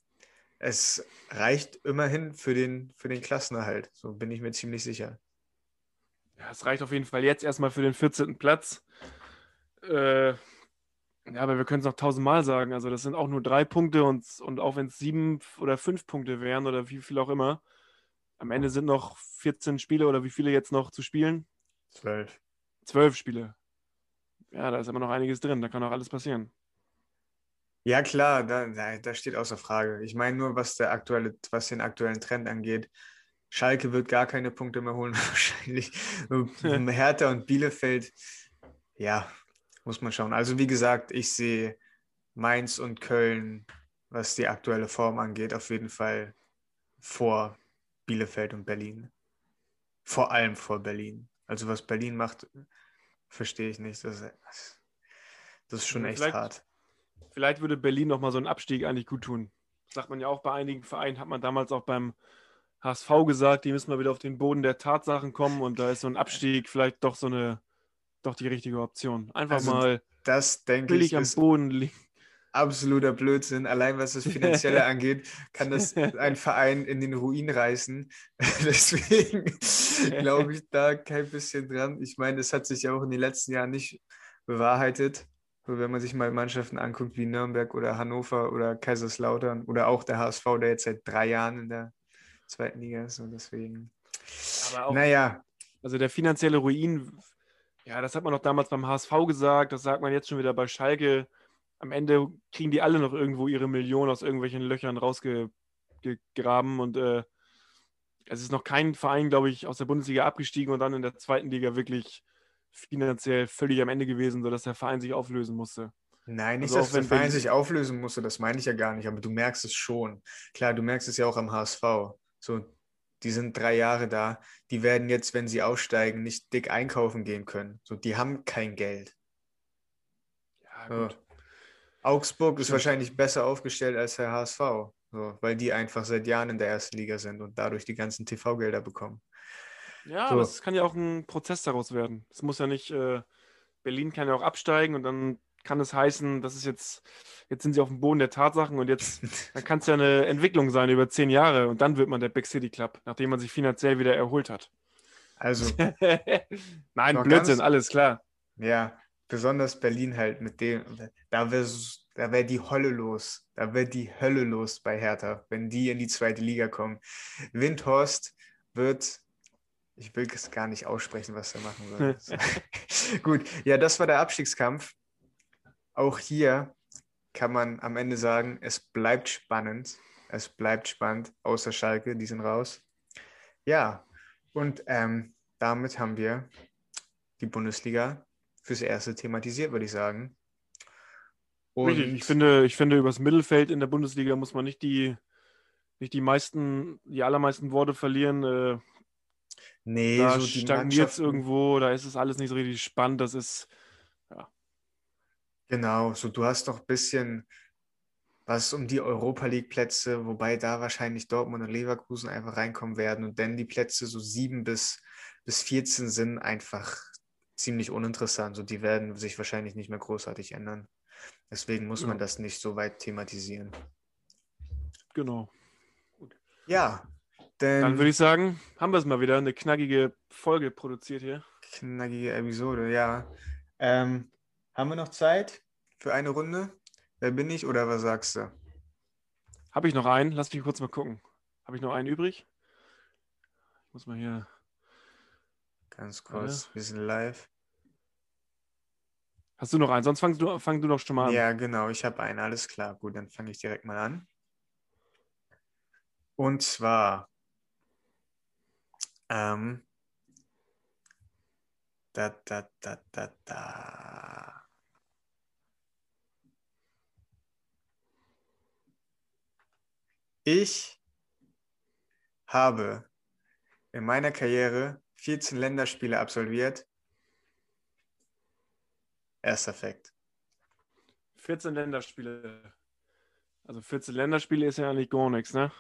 es reicht immerhin für den, für den Klassenerhalt. So bin ich mir ziemlich sicher. Ja, es reicht auf jeden Fall jetzt erstmal für den 14. Platz. Äh, ja, aber wir können es noch tausendmal sagen. Also, das sind auch nur drei Punkte und, und auch wenn es sieben oder fünf Punkte wären oder wie viel auch immer, am Ende sind noch 14 Spiele oder wie viele jetzt noch zu spielen? Zwölf. Zwölf Spiele. Ja, da ist immer noch einiges drin. Da kann auch alles passieren. Ja, klar, da, da steht außer Frage. Ich meine nur, was, der aktuelle, was den aktuellen Trend angeht. Schalke wird gar keine Punkte mehr holen, wahrscheinlich. Hertha und Bielefeld, ja, muss man schauen. Also wie gesagt, ich sehe Mainz und Köln, was die aktuelle Form angeht, auf jeden Fall vor Bielefeld und Berlin. Vor allem vor Berlin. Also was Berlin macht, verstehe ich nicht. Das, das ist schon echt vielleicht, hart. Vielleicht würde Berlin nochmal so einen Abstieg eigentlich gut tun. Das sagt man ja auch bei einigen Vereinen, hat man damals auch beim HSV gesagt, die müssen mal wieder auf den Boden der Tatsachen kommen und da ist so ein Abstieg vielleicht doch so eine, doch die richtige Option. Einfach also mal das denke ich am Boden liegen. Absoluter Blödsinn. Allein was das Finanzielle angeht, kann das ein Verein in den Ruin reißen. Deswegen glaube ich da kein bisschen dran. Ich meine, es hat sich ja auch in den letzten Jahren nicht bewahrheitet. So, wenn man sich mal Mannschaften anguckt wie Nürnberg oder Hannover oder Kaiserslautern oder auch der HSV, der jetzt seit drei Jahren in der zweiten Liga ist. Und deswegen. Aber auch, Naja, also der finanzielle Ruin, ja, das hat man noch damals beim HSV gesagt, das sagt man jetzt schon wieder bei Schalke. Am Ende kriegen die alle noch irgendwo ihre Millionen aus irgendwelchen Löchern rausgegraben und äh, es ist noch kein Verein, glaube ich, aus der Bundesliga abgestiegen und dann in der zweiten Liga wirklich finanziell völlig am Ende gewesen, sodass der Verein sich auflösen musste. Nein, nicht, Also dass der Verein sich auflösen musste, das meine ich ja gar nicht, aber du merkst es schon. Klar, du merkst es ja auch am HSV. So, die sind drei Jahre da, die werden jetzt, wenn sie aussteigen, nicht dick einkaufen gehen können. So, die haben kein Geld. Ja, Ja. gut. Augsburg ist Stimmt. wahrscheinlich besser aufgestellt als der HSV, so, weil die einfach seit Jahren in der ersten Liga sind und dadurch die ganzen TV-Gelder bekommen. Ja, So. aber es kann ja auch ein Prozess daraus werden. Es muss ja nicht, äh, Berlin kann ja auch absteigen und dann kann es heißen, das ist jetzt, jetzt sind sie auf dem Boden der Tatsachen und jetzt, dann kann es ja eine Entwicklung sein über zehn Jahre und dann wird man der Big City Club, nachdem man sich finanziell wieder erholt hat. Also, Nein, Blödsinn, ganz- alles klar. ja, besonders Berlin halt mit dem, da wäre da wär die Hölle los. Da wäre die Hölle los bei Hertha, wenn die in die zweite Liga kommen. Windhorst wird, ich will es gar nicht aussprechen, was er machen wird. Gut, ja, das war der Abstiegskampf. Auch hier kann man am Ende sagen, es bleibt spannend. Es bleibt spannend, außer Schalke, die sind raus. Ja, und ähm, damit haben wir die Bundesliga fürs Erste thematisiert, würde ich sagen. Und ich finde, ich finde, übers Mittelfeld in der Bundesliga muss man nicht die, nicht die meisten, die allermeisten Worte verlieren. Äh, nee, da so stagniert es irgendwo, da ist es alles nicht so richtig spannend. Das ist, genau, so du hast noch ein bisschen was um die Europa League Plätze, wobei da wahrscheinlich Dortmund und Leverkusen einfach reinkommen werden und dann die Plätze so 7 bis, bis 14 sind einfach ziemlich uninteressant. So die werden sich wahrscheinlich nicht mehr großartig ändern. Deswegen muss man Ja. das nicht so weit thematisieren. genau. Ja, Dann denn würde ich sagen, haben wir es mal wieder, eine knackige Folge produziert hier. knackige Episode, ja. Ähm, haben wir noch Zeit für eine Runde? Wer bin ich oder was sagst du? Habe ich noch einen? Lass mich kurz mal gucken. Habe ich noch einen übrig? Ich muss mal hier. Ganz kurz, wir sind live. Hast du noch einen? Sonst fang du, fang du doch schon mal an. Ja, genau, ich habe einen, alles klar. Gut, dann fange ich direkt mal an. Und zwar, ähm, da, da, da, da, da. Ich habe in meiner Karriere 14 Länderspiele absolviert. Erster Fakt. 14 Länderspiele. Also 14 Länderspiele ist ja eigentlich gar nichts, ne?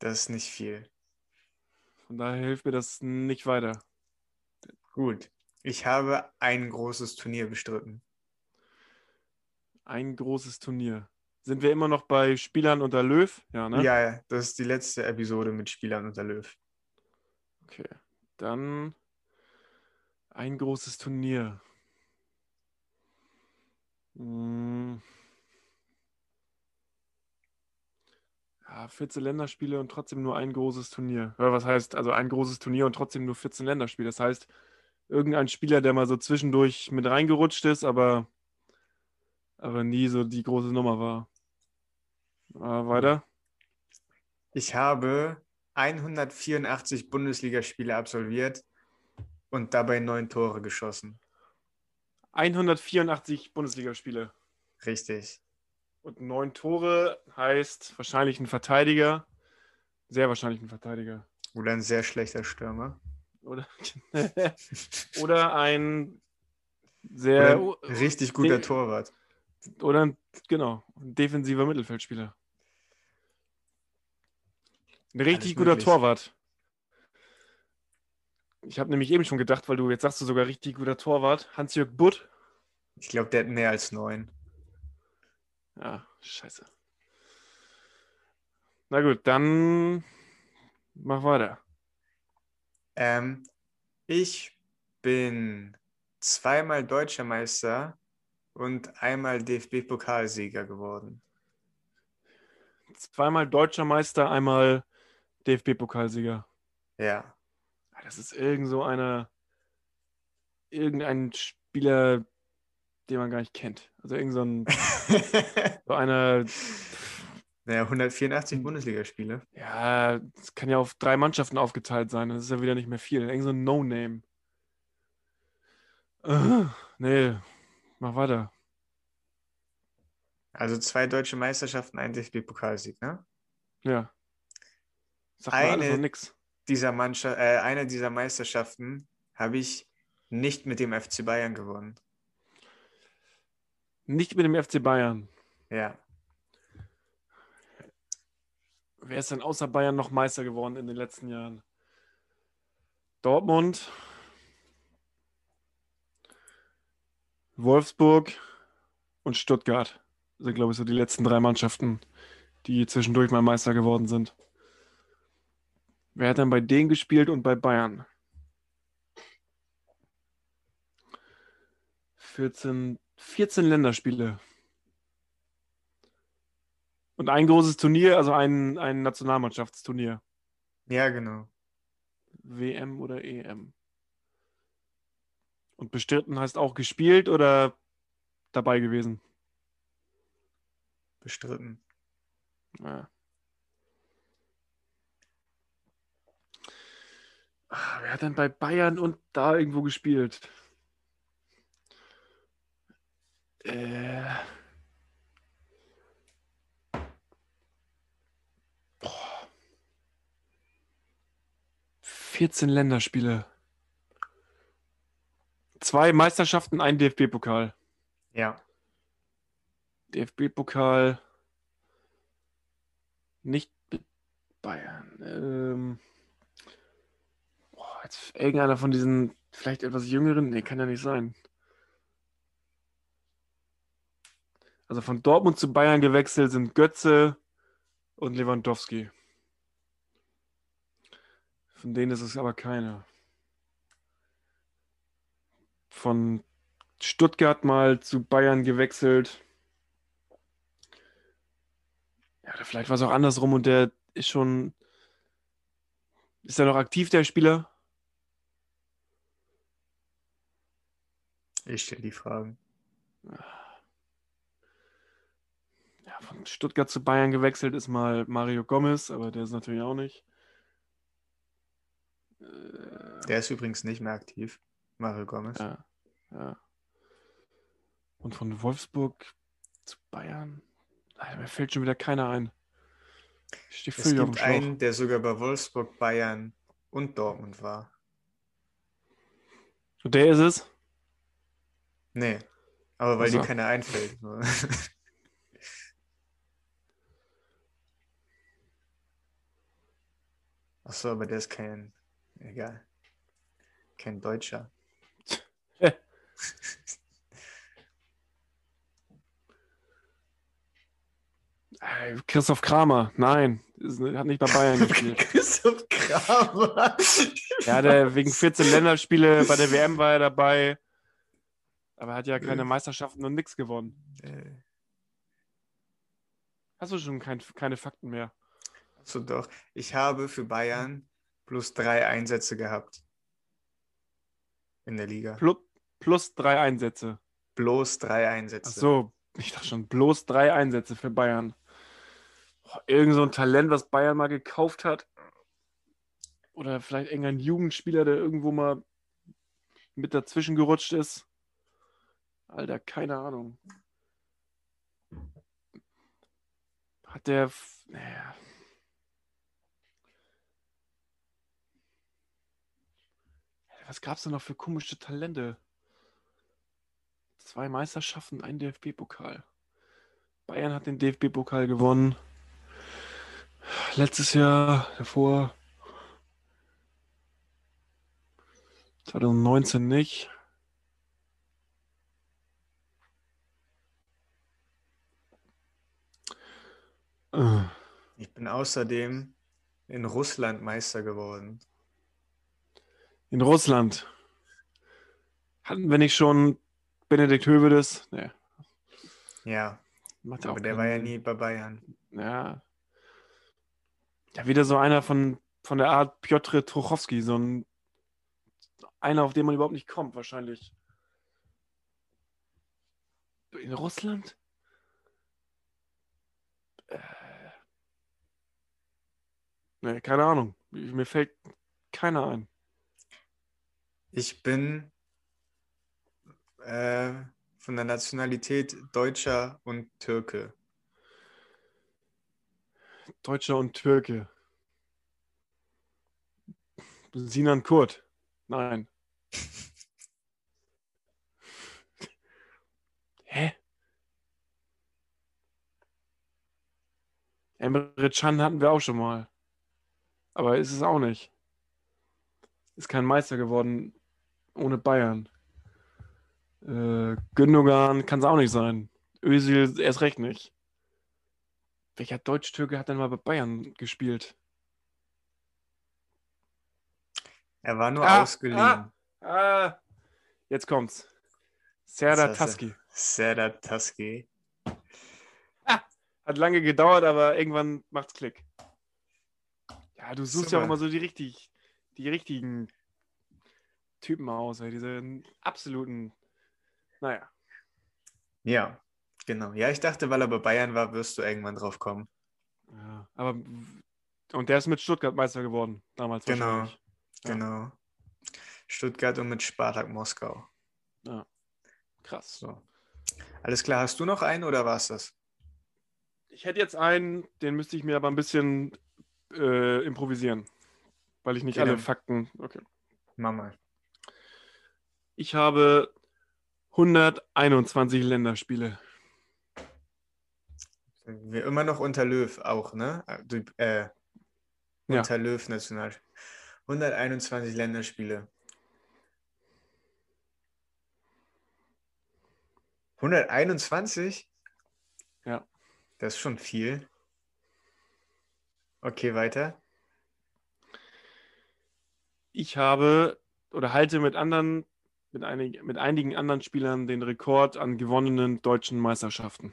Das ist nicht viel. Von daher hilft mir das nicht weiter. Gut. Ich habe ein großes Turnier bestritten. Ein großes Turnier. Sind wir immer noch bei Spielern unter Löw? Ja, ne? Ja, das ist die letzte Episode mit Spielern unter Löw. Okay. Dann ein großes Turnier. Hm. Ja, 14 Länderspiele und trotzdem nur ein großes Turnier. Ja, was heißt, also ein großes Turnier und trotzdem nur 14 Länderspiele. Das heißt, irgendein Spieler, der mal so zwischendurch mit reingerutscht ist, aber, aber nie so die große Nummer war. Ah, weiter. Ich habe 184 Bundesligaspiele absolviert und dabei neun Tore geschossen. 184 Bundesligaspiele. Richtig. Und neun Tore heißt wahrscheinlich ein Verteidiger. Sehr wahrscheinlich ein Verteidiger. Oder ein sehr schlechter Stürmer. Oder, oder ein sehr. Oder ein richtig guter Torwart. Oder ein, genau, ein defensiver Mittelfeldspieler. Ein richtig Alles guter möglich. Torwart. Ich habe nämlich eben schon gedacht, weil du jetzt sagst du sogar richtig guter Torwart. Hans-Jörg Butt. Ich glaube, der hat mehr als neun. Ja, scheiße. Na gut, dann mach weiter. Ähm, ich bin zweimal deutscher Meister und einmal DFB-Pokalsieger geworden. Zweimal deutscher Meister, einmal DFB-Pokalsieger. Ja. Das ist irgend so einer, irgendein Spieler, den man gar nicht kennt. Also irgend so, ein, so einer. Naja, 184 Bundesligaspiele. Ja, das kann ja auf drei Mannschaften aufgeteilt sein. Das ist ja wieder nicht mehr viel. Irgend so ein No-Name. Uh, nee, mach weiter. Also zwei deutsche Meisterschaften, ein DFB-Pokalsieg, ne? Ja. Sag Eine- nix. Dieser Mannschaft, äh, eine dieser Meisterschaften habe ich nicht mit dem FC Bayern gewonnen. Nicht mit dem FC Bayern. Ja. Wer ist denn außer Bayern noch Meister geworden in den letzten Jahren? Dortmund, Wolfsburg und Stuttgart sind, glaube ich, so die letzten drei Mannschaften, die zwischendurch mal Meister geworden sind. Wer hat dann bei denen gespielt und bei Bayern? 14, 14 Länderspiele. Und ein großes Turnier, also ein, ein Nationalmannschaftsturnier. Ja, genau. WM oder EM. Und bestritten heißt auch gespielt oder dabei gewesen. Bestritten. Ja. Ah, Wer hat denn bei Bayern und da irgendwo gespielt? Äh. Boah. 14 Länderspiele. Zwei Meisterschaften, ein DFB-Pokal. Ja. DFB-Pokal nicht Bayern. Ähm, boah, jetzt irgendeiner von diesen vielleicht etwas jüngeren, nee, kann ja nicht sein. Also von Dortmund zu Bayern gewechselt sind Götze und Lewandowski. Von denen ist es aber keiner. Von Stuttgart mal zu Bayern gewechselt. Ja, oder vielleicht war es auch andersrum und der ist schon. Ist er noch aktiv, der Spieler? Ich stelle die Fragen. Ja, von Stuttgart zu Bayern gewechselt ist mal Mario Gomez, aber der ist natürlich auch nicht. Der ist übrigens nicht mehr aktiv. Mario Gomez. ja, ja. Und von Wolfsburg zu Bayern? Alter, mir fällt schon wieder keiner ein. Ich stehe Es gibt einen, der sogar bei Wolfsburg, Bayern und Dortmund war. Und der ist es? Nee. Aber weil Ach so. dir keiner einfällt. Achso, aber der ist kein. Egal. Kein Deutscher. Äh, Christoph Kramer. Nein, hat nicht bei Bayern gespielt. Christoph Kramer. Ja, der wegen 14 Länderspiele bei der WM war er dabei. Aber er hat ja keine Meisterschaften und nichts gewonnen. Hast du schon kein, keine Fakten mehr? Achso, doch. Ich habe für Bayern plus drei Einsätze gehabt. In der Liga. Plus, plus drei Einsätze. Bloß drei Ach Einsätze. so, ich dachte schon, bloß drei Einsätze für Bayern. Irgend so ein Talent, was Bayern mal gekauft hat. Oder vielleicht irgendein Jugendspieler, der irgendwo mal mit dazwischen gerutscht ist. Alter, keine Ahnung. Hat der. Naja. Was gab's denn noch für komische Talente? Zwei Meisterschaften, ein DFB-Pokal. Bayern hat den DFB-Pokal gewonnen. Letztes Jahr, davor. 2019 nicht. Ich bin außerdem in Russland Meister geworden. In Russland. Hatten wir nicht schon Benedikt Hövedes? Nee, Ja, Macht aber der war ja nie bei Bayern. Ja. Ja, wieder so einer von, von der Art Piotr Truchowski, so ein einer, auf den man überhaupt nicht kommt, wahrscheinlich. In Russland? Äh. Nee, keine Ahnung. Mir fällt keiner ein. Ich bin äh, von der Nationalität Deutscher und Türke. Deutscher und Türke. Sinan Kurt. Nein. Hä? Emre Can hatten wir auch schon mal. Aber ist es auch nicht. Ist kein Meister geworden ohne Bayern. Äh, Gündogan kann es auch nicht sein. Özil erst recht nicht. Welcher Deutsch-Türke hat denn mal bei Bayern gespielt? Er war nur Ah, ausgeliehen. Ah, jetzt kommt's. Serdar. Taski. Serdar Taski. Hat lange gedauert, aber irgendwann macht's Klick. Ja, du suchst ja auch Super. immer so die, richtig, die richtigen Typen aus, diese absoluten. Naja. Ja, genau. Ja, ich dachte, weil er bei Bayern war, wirst du irgendwann drauf kommen. Ja, aber. Und der ist mit Stuttgart Meister geworden, damals Genau. Ja. Genau. Stuttgart und mit Spartak Moskau. Krass. So. Alles klar, hast du noch einen oder war es das? Ich hätte jetzt einen, den müsste ich mir aber ein bisschen äh, improvisieren. Weil ich nicht Okay, alle dann. Fakten. Okay. Mach mal. Ich habe 121 Länderspiele. Wir immer noch unter Löw auch, ne? Äh, Ja. unter Löw national. 121 Länderspiele. 121? Ja. Das ist schon viel. Okay, weiter. Ich habe oder halte mit anderen, mit, einig, mit einigen anderen Spielern den Rekord an gewonnenen deutschen Meisterschaften.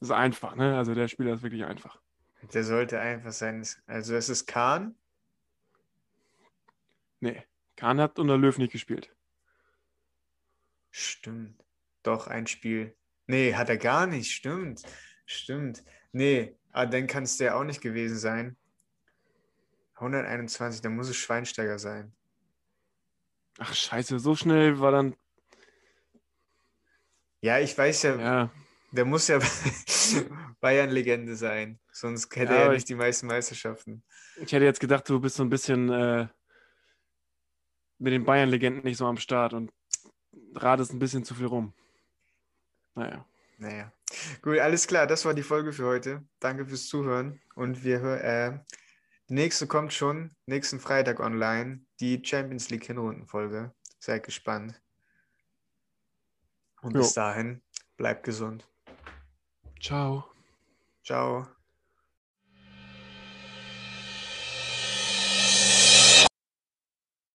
Ist einfach, ne? Also der Spieler ist wirklich einfach. Der sollte einfach sein. Also es ist Kahn. Nee, Kahn hat unter Löw nicht gespielt. Stimmt. Doch, ein Spiel. Nee, hat er gar nicht. Stimmt. Stimmt. Nee, aber dann kann es der auch nicht gewesen sein. 121, dann muss es Schweinsteiger sein. Ach scheiße, so schnell war dann. Ja, ich weiß ja, Ja, der muss ja Bayern-Legende sein. Sonst hätte Ja, er aber nicht die meisten Meisterschaften. ich hätte jetzt gedacht, du bist so ein bisschen äh, mit den Bayern-Legenden nicht so am Start und ratest ein bisschen zu viel rum. Naja. Naja. Gut, alles klar, das war die Folge für heute. Danke fürs Zuhören. Und wir hören, äh, die nächste kommt schon nächsten Freitag online, die Champions League Hinrundenfolge. Seid gespannt. Und Jo. bis dahin, bleibt gesund. Ciao. Ciao.